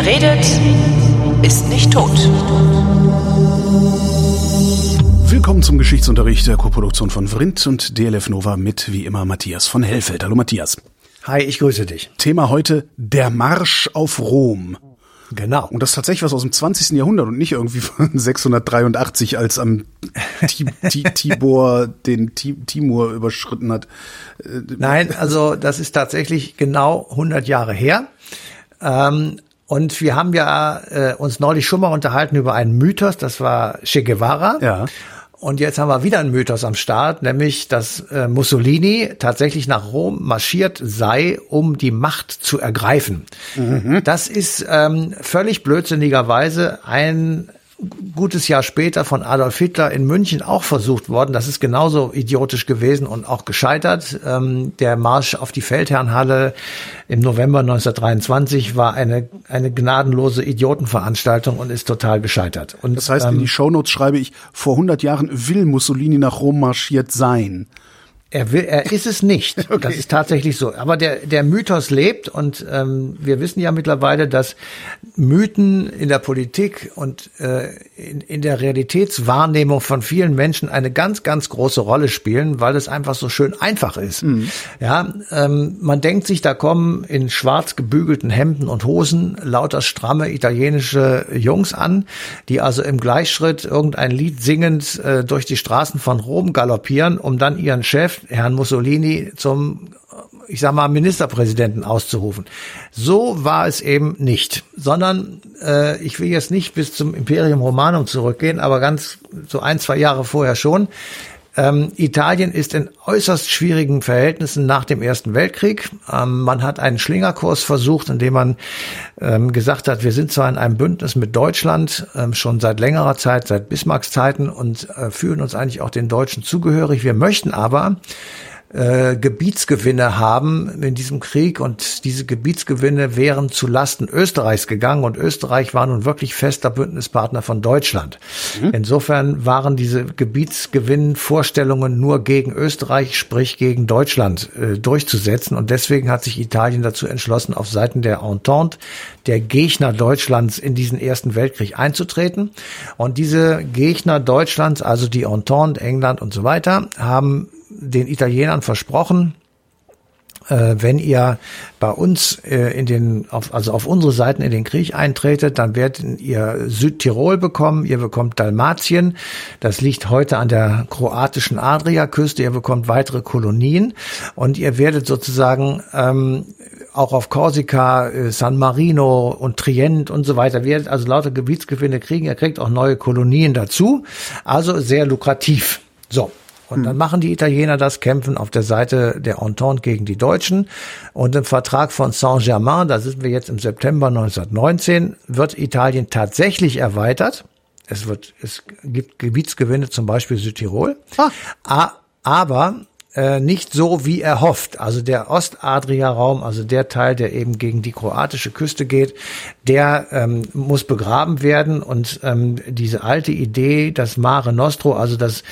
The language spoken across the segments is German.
Wer redet, ist nicht tot. Willkommen zum Geschichtsunterricht der Koproduktion von Vrindt und DLF Nova mit wie immer Matthias von Hellfeld. Hallo Matthias. Hi, ich grüße dich. Thema heute der Marsch auf Rom. Genau. Und das ist tatsächlich was aus dem 20. Jahrhundert und nicht irgendwie von 683, als am Tibor den Timur überschritten hat. Nein, also das ist tatsächlich genau 100 Jahre her. Ähm, und wir haben ja äh, uns neulich schon mal unterhalten über einen Mythos, das war Che Guevara. Ja. Und jetzt haben wir wieder einen Mythos am Start, nämlich, dass äh, Mussolini tatsächlich nach Rom marschiert sei, um die Macht zu ergreifen. Mhm. Das ist ähm, völlig blödsinnigerweise ein gutes Jahr später von Adolf Hitler in München auch versucht worden. Das ist genauso idiotisch gewesen und auch gescheitert. Ähm, der Marsch auf die Feldherrnhalle im November 1923 war eine, eine gnadenlose Idiotenveranstaltung und ist total gescheitert. Und, das heißt, ähm, in die Shownotes schreibe ich, vor 100 Jahren will Mussolini nach Rom marschiert sein. Er will, er ist es nicht. Okay. Das ist tatsächlich so. Aber der, der Mythos lebt und ähm, wir wissen ja mittlerweile, dass Mythen in der Politik und äh, in, in der Realitätswahrnehmung von vielen Menschen eine ganz, ganz große Rolle spielen, weil es einfach so schön einfach ist. Mhm. Ja, ähm, man denkt sich, da kommen in schwarz gebügelten Hemden und Hosen lauter stramme italienische Jungs an, die also im Gleichschritt irgendein Lied singend äh, durch die Straßen von Rom galoppieren, um dann ihren Chef Herrn Mussolini zum ich sag mal, Ministerpräsidenten auszurufen. So war es eben nicht, sondern äh, ich will jetzt nicht bis zum Imperium Romanum zurückgehen, aber ganz so ein, zwei Jahre vorher schon. Ähm, Italien ist in äußerst schwierigen Verhältnissen nach dem Ersten Weltkrieg. Ähm, man hat einen Schlingerkurs versucht, indem man ähm, gesagt hat, wir sind zwar in einem Bündnis mit Deutschland ähm, schon seit längerer Zeit, seit Bismarcks Zeiten und äh, fühlen uns eigentlich auch den Deutschen zugehörig. Wir möchten aber äh, Gebietsgewinne haben in diesem Krieg und diese Gebietsgewinne wären zu Lasten Österreichs gegangen und Österreich war nun wirklich fester Bündnispartner von Deutschland. Mhm. Insofern waren diese Gebietsgewinnvorstellungen nur gegen Österreich, sprich gegen Deutschland äh, durchzusetzen und deswegen hat sich Italien dazu entschlossen, auf Seiten der Entente, der Gegner Deutschlands in diesen Ersten Weltkrieg einzutreten und diese Gegner Deutschlands, also die Entente, England und so weiter, haben den Italienern versprochen, äh, wenn ihr bei uns äh, in den, also auf unsere Seiten in den Krieg eintretet, dann werdet ihr Südtirol bekommen, ihr bekommt Dalmatien, das liegt heute an der kroatischen Adriaküste, ihr bekommt weitere Kolonien. Und ihr werdet sozusagen ähm, auch auf Korsika, äh, San Marino und Trient und so weiter, werdet also lauter Gebietsgewinne kriegen, ihr kriegt auch neue Kolonien dazu, also sehr lukrativ. So, und dann hm. machen die Italiener das, kämpfen auf der Seite der Entente gegen die Deutschen. Und im Vertrag von Saint-Germain, da sind wir jetzt im September 1919, wird Italien tatsächlich erweitert. Es wird, es gibt Gebietsgewinne, zum Beispiel Südtirol. Ah. Aber äh, nicht so, wie er hofft. Also der Ostadria-Raum, also der Teil, der eben gegen die kroatische Küste geht, der ähm, muss begraben werden. Und ähm, diese alte Idee, das Mare Nostro, also das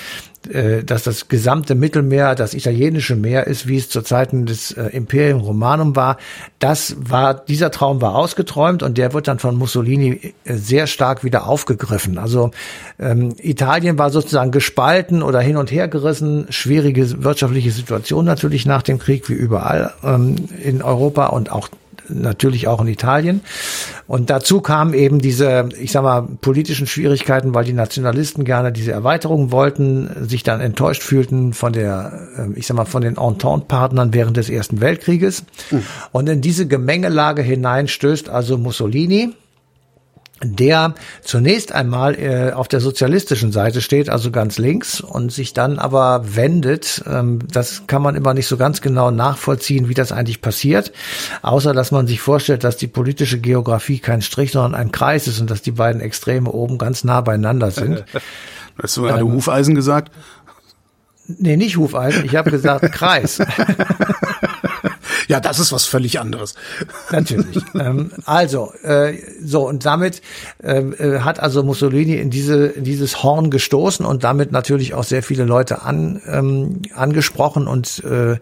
dass das gesamte Mittelmeer das italienische Meer ist, wie es zu Zeiten des äh, Imperium Romanum war. Das war, dieser Traum war ausgeträumt und der wird dann von Mussolini äh, sehr stark wieder aufgegriffen. Also ähm, Italien war sozusagen gespalten oder hin und her gerissen, schwierige wirtschaftliche Situation natürlich nach dem Krieg, wie überall ähm, in Europa und auch natürlich auch in Italien. Und dazu kamen eben diese, ich sag mal, politischen Schwierigkeiten, weil die Nationalisten gerne diese Erweiterung wollten, sich dann enttäuscht fühlten von der, ähm, ich sag mal, von den Entente-Partnern während des Ersten Weltkrieges. Mhm. Und in diese Gemengelage hinein stößt also Mussolini, der zunächst einmal äh, auf der sozialistischen Seite steht, also ganz links, und sich dann aber wendet. Ähm, das kann man immer nicht so ganz genau nachvollziehen, wie das eigentlich passiert, außer dass man sich vorstellt, dass die politische Geografie kein Strich, sondern ein Kreis ist und dass die beiden Extreme oben ganz nah beieinander sind. Hast du gerade ähm, Hufeisen gesagt? Nee, nicht Hufeisen, ich habe gesagt Kreis. Ja, das ist was völlig anderes. Natürlich. ähm, also, äh, so, und damit ähm, äh, hat also Mussolini in, diese, in dieses Horn gestoßen und damit natürlich auch sehr viele Leute an, ähm, angesprochen und äh,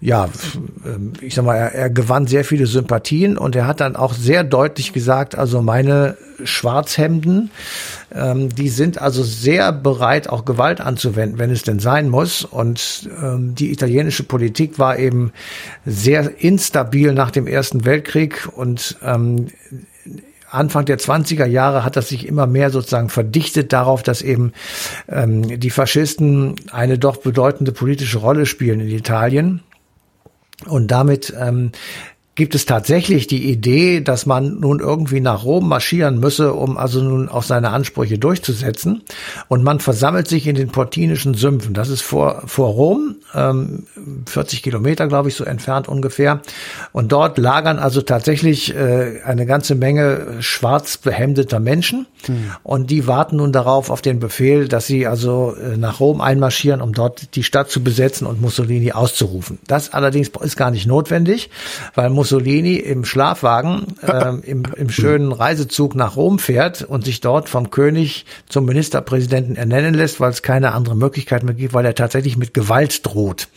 ja, äh, ich sag mal, er, er gewann sehr viele Sympathien und er hat dann auch sehr deutlich gesagt, also meine Schwarzhemden, ähm, die sind also sehr bereit, auch Gewalt anzuwenden, wenn es denn sein muss. Und ähm, die italienische Politik war eben sehr instabil nach dem Ersten Weltkrieg und ähm, Anfang der 20er Jahre hat das sich immer mehr sozusagen verdichtet darauf, dass eben ähm, die Faschisten eine doch bedeutende politische Rolle spielen in Italien. Und damit ähm, gibt es tatsächlich die Idee, dass man nun irgendwie nach Rom marschieren müsse, um also nun auch seine Ansprüche durchzusetzen. Und man versammelt sich in den Portinischen Sümpfen. Das ist vor, vor Rom, ähm, 40 Kilometer, glaube ich, so entfernt ungefähr. Und dort lagern also tatsächlich äh, eine ganze Menge schwarz behemdeter Menschen. Hm. Und die warten nun darauf, auf den Befehl, dass sie also äh, nach Rom einmarschieren, um dort die Stadt zu besetzen und Mussolini auszurufen. Das allerdings ist gar nicht notwendig, weil Mussolini im Schlafwagen äh, im, im schönen Reisezug nach Rom fährt und sich dort vom König zum Ministerpräsidenten ernennen lässt, weil es keine andere Möglichkeit mehr gibt, weil er tatsächlich mit Gewalt droht.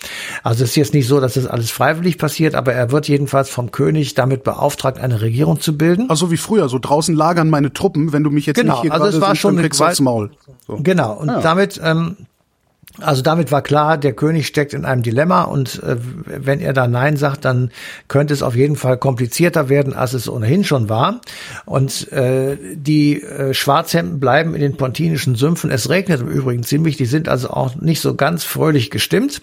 Also es ist jetzt nicht so, dass das alles freiwillig passiert, aber er wird jedenfalls vom König damit beauftragt, eine Regierung zu bilden. Also wie früher, so draußen lagern meine Truppen, wenn du mich jetzt genau, nicht hier also es war schon aufs Maul. So. Genau, und Ja. damit ähm, also damit war klar, der König steckt in einem Dilemma und äh, wenn er da Nein sagt, dann könnte es auf jeden Fall komplizierter werden, als es ohnehin schon war. Und äh, die äh, Schwarzhemden bleiben in den pontinischen Sümpfen. Es regnet im Übrigen ziemlich, die sind also auch nicht so ganz fröhlich gestimmt.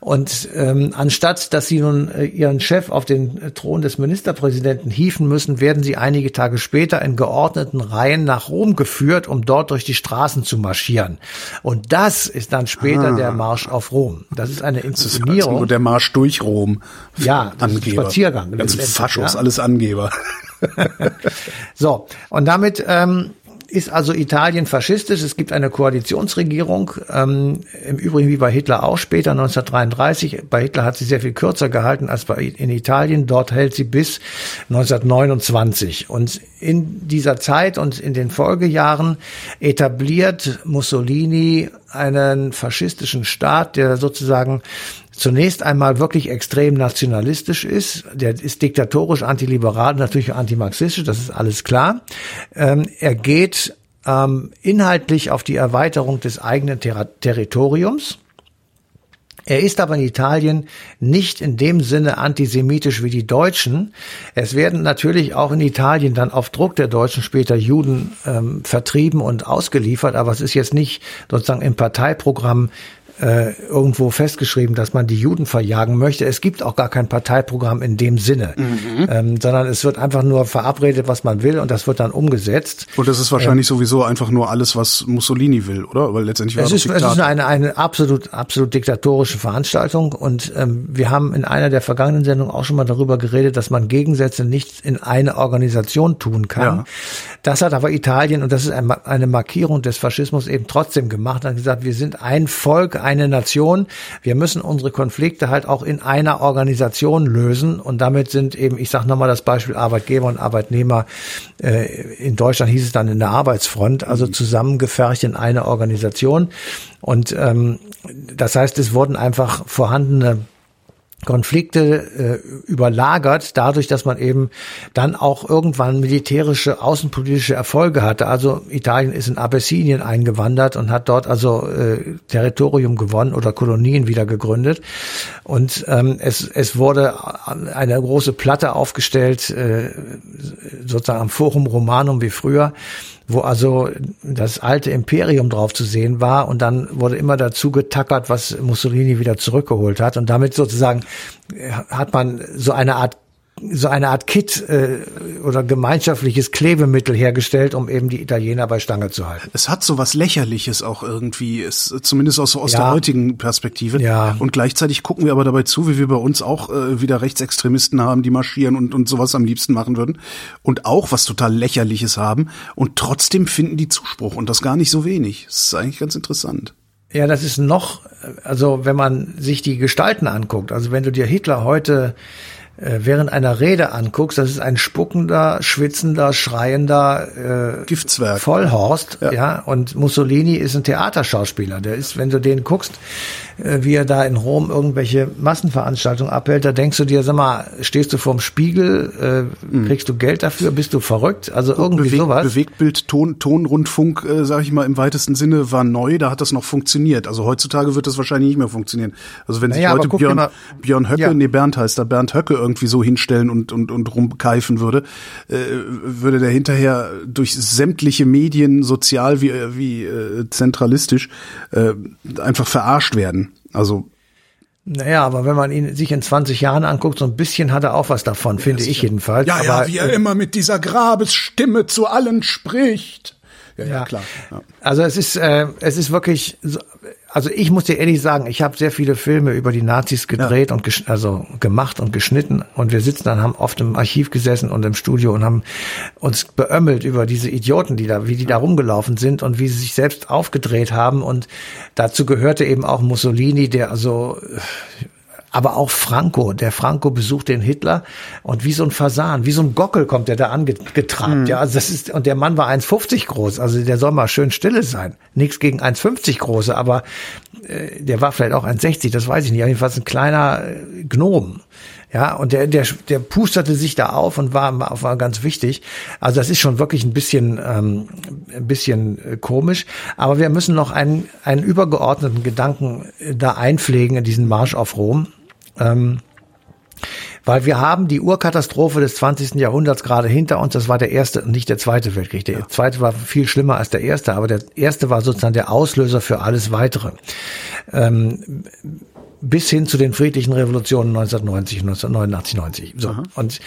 Und ähm, anstatt, dass sie nun äh, ihren Chef auf den äh, Thron des Ministerpräsidenten hieven müssen, werden sie einige Tage später in geordneten Reihen nach Rom geführt, um dort durch die Straßen zu marschieren. Und das ist dann später der Marsch auf Rom. Das ist eine Ah. Das ist also Inszenierung. der Marsch durch Rom. Ja, das ist ein Angeber. Spaziergang ganzen Faschos, ja. alles Angeber. So, und damit ähm, ist also Italien faschistisch. Es gibt eine Koalitionsregierung, ähm, im Übrigen wie bei Hitler auch später, 1933. Bei Hitler hat sie sehr viel kürzer gehalten als bei, in Italien. Dort hält sie bis 1929. Und in dieser Zeit und in den Folgejahren etabliert Mussolini einen faschistischen Staat, der sozusagen zunächst einmal wirklich extrem nationalistisch ist. Der ist diktatorisch, antiliberal, natürlich antimarxistisch, das ist alles klar. Ähm, er geht ähm, inhaltlich auf die Erweiterung des eigenen Ter Territoriums. Er ist aber in Italien nicht in dem Sinne antisemitisch wie die Deutschen. Es werden natürlich auch in Italien dann auf Druck der Deutschen später Juden ähm, vertrieben und ausgeliefert, aber es ist jetzt nicht sozusagen im Parteiprogramm äh, irgendwo festgeschrieben, dass man die Juden verjagen möchte. Es gibt auch gar kein Parteiprogramm in dem Sinne, ähm, sondern es wird einfach nur verabredet, was man will und das wird dann umgesetzt. Und das ist wahrscheinlich sowieso einfach nur alles, was Mussolini will, oder? Weil letztendlich war Es ist, es ist eine, eine absolut, absolut diktatorische Veranstaltung und ähm, wir haben in einer der vergangenen Sendungen auch schon mal darüber geredet, dass man Gegensätze nicht in eine Organisation tun kann. Ja. Das hat aber Italien, und das ist ein- eine Markierung des Faschismus eben trotzdem gemacht, hat gesagt, wir sind ein Volk, eine Nation, wir müssen unsere Konflikte halt auch in einer Organisation lösen. Und damit sind eben, ich sage nochmal das Beispiel Arbeitgeber und Arbeitnehmer, äh, in Deutschland hieß es dann in der Arbeitsfront, also zusammengefercht in eine Organisation. Und ähm, das heißt, es wurden einfach vorhandene Konflikte äh, überlagert, dadurch, dass man eben dann auch irgendwann militärische, außenpolitische Erfolge hatte. Also Italien ist in Abessinien eingewandert und hat dort also äh, Territorium gewonnen oder Kolonien wieder gegründet. Und ähm, es, es wurde eine große Platte aufgestellt, äh, sozusagen am Forum Romanum wie früher, wo also das alte Imperium drauf zu sehen war und dann wurde immer dazu getackert, was Mussolini wieder zurückgeholt hat. Und damit sozusagen äh, hat man so eine Art so eine Art Kit äh, oder gemeinschaftliches Klebemittel hergestellt, um eben die Italiener bei Stange zu halten. Es hat so was Lächerliches auch irgendwie, es, zumindest aus, aus Ja. der heutigen Perspektive. Ja. Und gleichzeitig gucken wir aber dabei zu, wie wir bei uns auch äh, wieder Rechtsextremisten haben, die marschieren und, und sowas am liebsten machen würden. Und auch was total Lächerliches haben. Und trotzdem finden die Zuspruch und das gar nicht so wenig. Das ist eigentlich ganz interessant. Ja, das ist noch, also wenn man sich die Gestalten anguckt, also wenn du dir Hitler heute während einer Rede anguckst, das ist ein spuckender, schwitzender, schreiender äh, Giftzwerg. Vollhorst, ja. ja. Und Mussolini ist ein Theaterschauspieler. Der ist, wenn du den guckst, äh, wie er da in Rom irgendwelche Massenveranstaltungen abhält, da denkst du dir, sag mal, stehst du vorm Spiegel, äh, mhm. kriegst du Geld dafür, bist du verrückt? Also irgendwie Beweg, sowas. Bewegtbild, Ton, Tonrundfunk, äh, sag ich mal, im weitesten Sinne war neu, da hat das noch funktioniert. Also heutzutage wird das wahrscheinlich nicht mehr funktionieren. Also wenn naja, sich heute Björn, Björn Höcke, ja. nee, Bernd heißt da, Bernd Höcke irgendwie so hinstellen und, und, und rumkeifen würde, äh, würde der hinterher durch sämtliche Medien, sozial wie, wie äh, zentralistisch, äh, einfach verarscht werden. Also naja, aber wenn man ihn sich in 20 Jahren anguckt, so ein bisschen hat er auch was davon, ja, finde ich jedenfalls. Ja, aber, ja, wie er äh, immer mit dieser Grabesstimme zu allen spricht. Ja, ja, klar. Ja. Also es ist, äh, es ist wirklich, also ich muss dir ehrlich sagen, ich habe sehr viele Filme über die Nazis gedreht ja. und also gemacht und geschnitten. Und wir sitzen dann, haben oft im Archiv gesessen und im Studio und haben uns beömmelt über diese Idioten, die da, wie die da rumgelaufen sind und wie sie sich selbst aufgedreht haben. Und dazu gehörte eben auch Mussolini, der also aber auch Franco. Der Franco besucht den Hitler und wie so ein Fasan, wie so ein Gockel kommt der da angetrabt. Mhm. Ja, also das ist, und der Mann war 1,50 groß, also der soll mal schön stille sein. Nichts gegen 1,50 große, aber äh, der war vielleicht auch 1,60, das weiß ich nicht. Jedenfalls ein kleiner äh, Gnom. Ja, und der, der, der pusterte sich da auf und war, war ganz wichtig. Also das ist schon wirklich ein bisschen, ähm, ein bisschen äh, komisch. Aber wir müssen noch einen, einen übergeordneten Gedanken äh, da einpflegen in diesen Marsch auf Rom. Ähm, weil wir haben die Urkatastrophe des 20. Jahrhunderts gerade hinter uns. Das war der erste, nicht der zweite Weltkrieg. Der ja. zweite war viel schlimmer als der erste, aber der erste war sozusagen der Auslöser für alles weitere. Ähm, bis hin zu den friedlichen Revolutionen 1990, 1989, 90. So. Und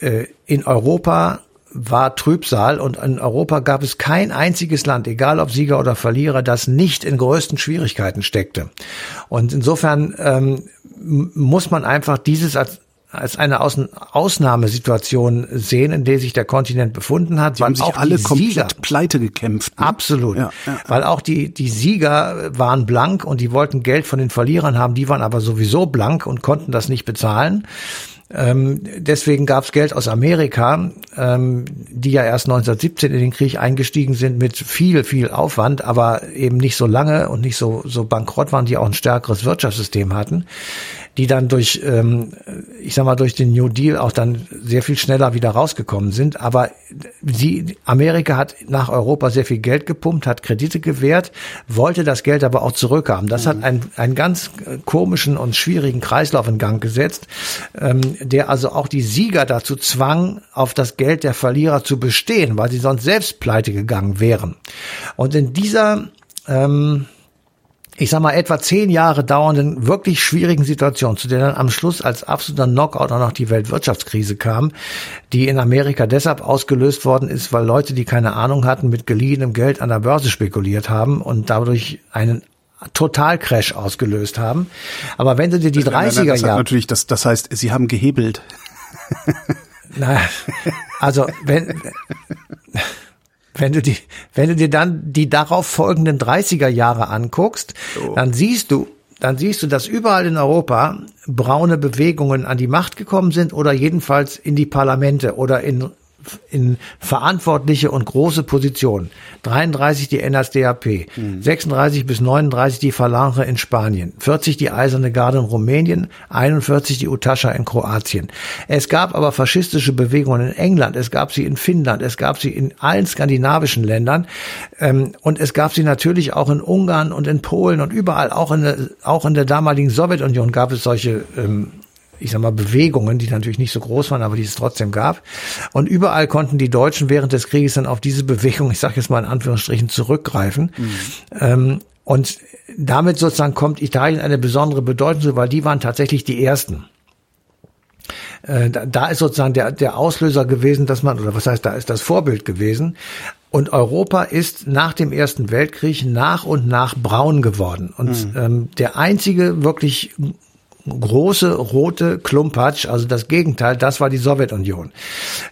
äh, in Europa war Trübsal und in Europa gab es kein einziges Land, egal ob Sieger oder Verlierer, das nicht in größten Schwierigkeiten steckte. Und insofern ähm, muss man einfach dieses als als eine Aus Ausnahmesituation sehen, in der sich der Kontinent befunden hat. Die haben sich auch alle komplett Sieger, pleite gekämpft. Ne? Absolut. Ja, ja. Weil auch die, die Sieger waren blank und die wollten Geld von den Verlierern haben, die waren aber sowieso blank und konnten das nicht bezahlen. Ähm, deswegen gab es Geld aus Amerika, ähm, die ja erst 1917 in den Krieg eingestiegen sind mit viel, viel Aufwand, aber eben nicht so lange und nicht so, so bankrott waren, die auch ein stärkeres Wirtschaftssystem hatten die dann durch, ähm, ich sag mal, durch den New Deal auch dann sehr viel schneller wieder rausgekommen sind. Aber sie, Amerika hat nach Europa sehr viel Geld gepumpt, hat Kredite gewährt, wollte das Geld aber auch zurückhaben. Das mhm. hat einen, einen ganz komischen und schwierigen Kreislauf in Gang gesetzt, ähm, der also auch die Sieger dazu zwang, auf das Geld der Verlierer zu bestehen, weil sie sonst selbst pleite gegangen wären. Und in dieser ähm, ich sag mal, etwa zehn Jahre dauernden, wirklich schwierigen Situation, zu der dann am Schluss als absoluter Knockout auch noch die Weltwirtschaftskrise kam, die in Amerika deshalb ausgelöst worden ist, weil Leute, die keine Ahnung hatten, mit geliehenem Geld an der Börse spekuliert haben und dadurch einen Totalcrash ausgelöst haben. Aber wenn du dir die 30er Jahre... Natürlich, das, das heißt, sie haben gehebelt. Na, also wenn... Wenn du, die, wenn du dir dann die darauf folgenden 30er Jahre anguckst, oh. dann siehst du, dann siehst du, dass überall in Europa braune Bewegungen an die Macht gekommen sind oder jedenfalls in die Parlamente oder in in verantwortliche und große Positionen. 33 die NSDAP, mhm. 36 bis 39 die Falange in Spanien, 40 die Eiserne Garde in Rumänien, 41 die Utascha in Kroatien. Es gab aber faschistische Bewegungen in England, es gab sie in Finnland, es gab sie in allen skandinavischen Ländern ähm, und es gab sie natürlich auch in Ungarn und in Polen und überall, auch in der, auch in der damaligen Sowjetunion gab es solche ähm, ich sag mal, Bewegungen, die natürlich nicht so groß waren, aber die es trotzdem gab. Und überall konnten die Deutschen während des Krieges dann auf diese Bewegung, ich sage jetzt mal in Anführungsstrichen, zurückgreifen. Mhm. Ähm, und damit sozusagen kommt Italien eine besondere Bedeutung zu, weil die waren tatsächlich die ersten. Äh, da ist sozusagen der, der Auslöser gewesen, dass man, oder was heißt, da ist das Vorbild gewesen. Und Europa ist nach dem Ersten Weltkrieg nach und nach braun geworden. Und mhm. ähm, der einzige wirklich große rote Klumpatsch, also das Gegenteil, das war die Sowjetunion.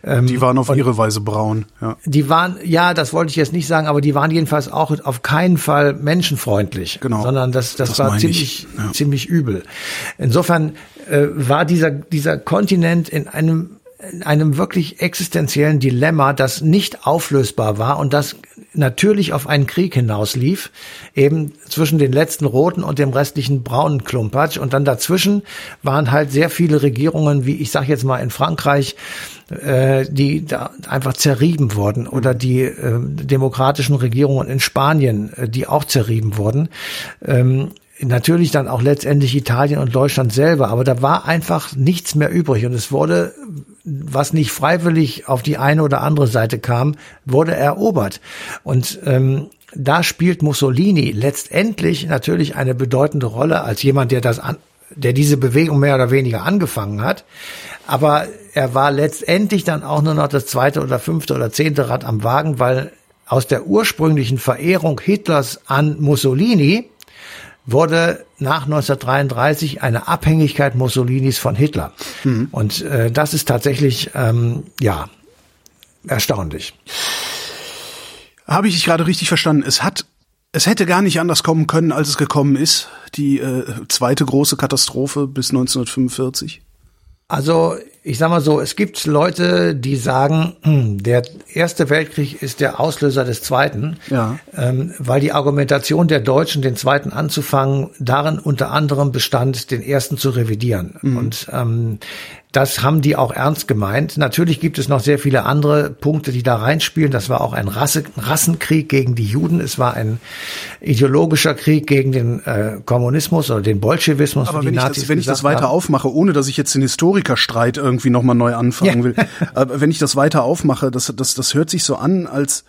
Ähm, die waren auf ihre Weise braun. Ja. Die waren, ja, das wollte ich jetzt nicht sagen, aber die waren jedenfalls auch auf keinen Fall menschenfreundlich, genau. sondern das, das, das war ziemlich, ja. ziemlich übel. Insofern äh, war dieser, dieser Kontinent in einem in einem wirklich existenziellen Dilemma, das nicht auflösbar war und das natürlich auf einen Krieg hinauslief, eben zwischen den letzten roten und dem restlichen braunen Klumpatsch. Und dann dazwischen waren halt sehr viele Regierungen, wie ich sage jetzt mal in Frankreich, äh, die da einfach zerrieben wurden oder die äh, demokratischen Regierungen in Spanien, äh, die auch zerrieben wurden. Ähm, natürlich dann auch letztendlich Italien und Deutschland selber, aber da war einfach nichts mehr übrig und es wurde, was nicht freiwillig auf die eine oder andere Seite kam, wurde erobert. Und ähm, da spielt Mussolini letztendlich natürlich eine bedeutende Rolle als jemand, der das an, der diese Bewegung mehr oder weniger angefangen hat. Aber er war letztendlich dann auch nur noch das zweite oder fünfte oder zehnte Rad am Wagen, weil aus der ursprünglichen Verehrung Hitlers an Mussolini wurde nach 1933 eine Abhängigkeit Mussolinis von Hitler. Mhm. Und äh, das ist tatsächlich, ähm, ja, erstaunlich. Habe ich dich gerade richtig verstanden? Es hat, es hätte gar nicht anders kommen können, als es gekommen ist. Die äh, zweite große Katastrophe bis 1945. Also ich sag mal so, es gibt Leute, die sagen, hm, der Erste Weltkrieg ist der Auslöser des Zweiten, ja. ähm, weil die Argumentation der Deutschen, den Zweiten anzufangen, darin unter anderem bestand, den Ersten zu revidieren. Mhm. Und ähm, das haben die auch ernst gemeint. Natürlich gibt es noch sehr viele andere Punkte, die da reinspielen. Das war auch ein Rasse, Rassenkrieg gegen die Juden. Es war ein ideologischer Krieg gegen den äh, Kommunismus oder den Bolschewismus. Aber wenn, ich das, wenn ich das weiter haben. aufmache, ohre dass ich jetzt den Historikerstreit irgendwie nochmal neu anfangen ja. will, aber wenn ich das weiter aufmache, das, das, das hört sich so an, als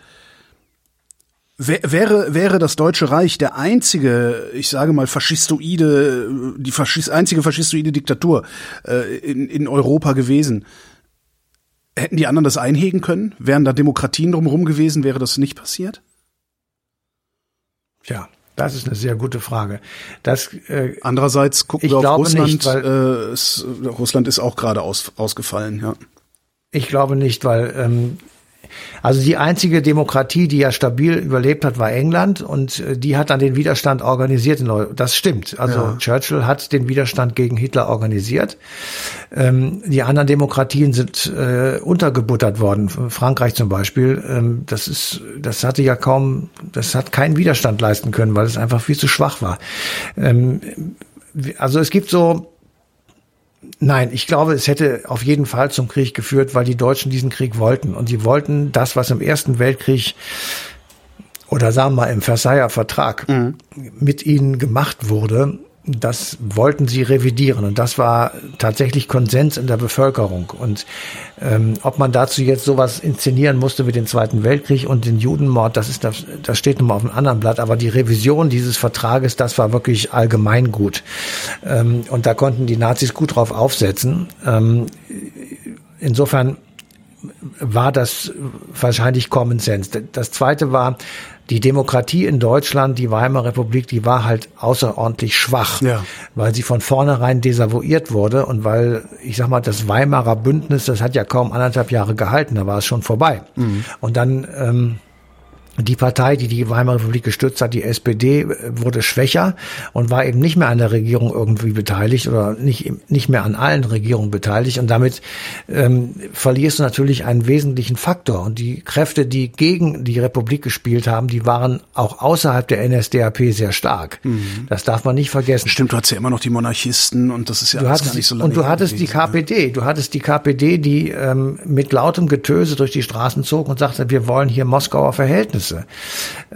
Wäre, wäre das Deutsche Reich der einzige, ich sage mal, faschistoide, die Faschist, einzige faschistoide Diktatur äh, in, in Europa gewesen, hätten die anderen das einhegen können? Wären da Demokratien drumherum gewesen, wäre das nicht passiert? Ja, das ist eine sehr gute Frage. Das, äh, Andererseits gucken wir auf Russland. Nicht, weil, äh, es, Russland ist auch gerade aus, ausgefallen, ja. Ich glaube nicht, weil ähm, also die einzige Demokratie, die ja stabil überlebt hat, war England und äh, die hat dann den Widerstand organisiert. Das stimmt. Also ja. Churchill hat den Widerstand gegen Hitler organisiert. Ähm, die anderen Demokratien sind äh, untergebuttert worden. Frankreich zum Beispiel. Ähm, das ist, das hatte ja kaum, das hat keinen Widerstand leisten können, weil es einfach viel zu schwach war. Ähm, also es gibt so Nein, ich glaube, es hätte auf jeden Fall zum Krieg geführt, weil die Deutschen diesen Krieg wollten. Und sie wollten das, was im Ersten Weltkrieg oder sagen wir mal im Versailler Vertrag mhm. mit ihnen gemacht wurde, das wollten sie revidieren und das war tatsächlich Konsens in der Bevölkerung. Und ähm, ob man dazu jetzt sowas inszenieren musste wie den Zweiten Weltkrieg und den Judenmord, das ist das, das steht nochmal auf einem anderen Blatt. Aber die Revision dieses Vertrages, das war wirklich allgemein gut. Ähm, und da konnten die Nazis gut drauf aufsetzen. Ähm, insofern war das wahrscheinlich Common Sense. Das zweite war, die Demokratie in Deutschland, die Weimarer Republik, die war halt außerordentlich schwach, ja. weil sie von vornherein desavouiert wurde und weil, ich sag mal, das Weimarer Bündnis, das hat ja kaum anderthalb Jahre gehalten, da war es schon vorbei. Mhm. Und dann ähm, die Partei, die die Weimarer Republik gestützt hat, die SPD, wurde schwächer und war eben nicht mehr an der Regierung irgendwie beteiligt oder nicht, nicht mehr an allen Regierungen beteiligt. Und damit ähm, verlierst du natürlich einen wesentlichen Faktor. Und die Kräfte, die gegen die Republik gespielt haben, die waren auch außerhalb der NSDAP sehr stark. Mhm. Das darf man nicht vergessen. Stimmt, du hast ja immer noch die Monarchisten und das ist ja alles gar nicht so lange. Und du hattest die KPD. Ja. Du hattest die KPD, die ähm, mit lautem Getöse durch die Straßen zog und sagte, wir wollen hier Moskauer Verhältnisse. Größe.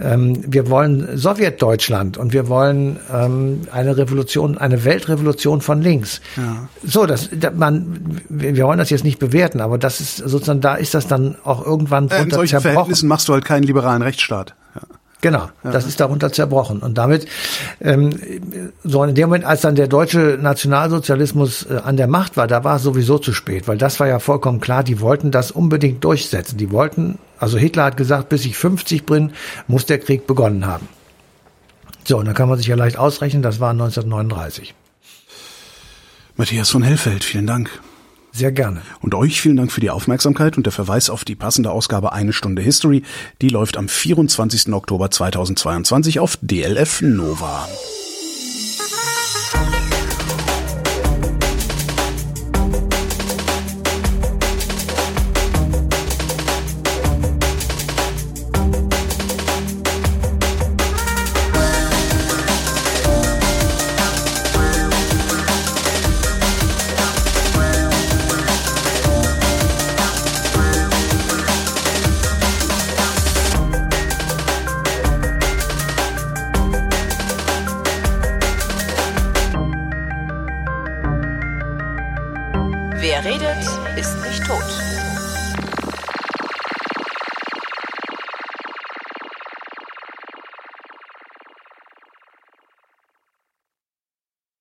Ähm, wir wollen Sowjetdeutschland und wir wollen ähm, eine Revolution, eine Weltrevolution von links. Ja. So, das, man, wir wollen das jetzt nicht bewerten, aber das ist sozusagen, da ist das dann auch irgendwann äh, in solchen zerbrochen. Verhältnissen machst du halt keinen liberalen Rechtsstaat. Ja. Genau, das ist darunter zerbrochen. Und damit, ähm, so in dem Moment, als dann der deutsche Nationalsozialismus äh, an der Macht war, da war es sowieso zu spät, weil das war ja vollkommen klar, die wollten das unbedingt durchsetzen. Die wollten, also Hitler hat gesagt, bis ich 50 bin, muss der Krieg begonnen haben. So, und dann kann man sich ja leicht ausrechnen, das war 1939. Matthias von Hellfeld, vielen Dank. Sehr gerne. Und euch vielen Dank für die Aufmerksamkeit und der Verweis auf die passende Ausgabe Eine Stunde History. Die läuft am 24. Oktober 2022 auf DLF Nova.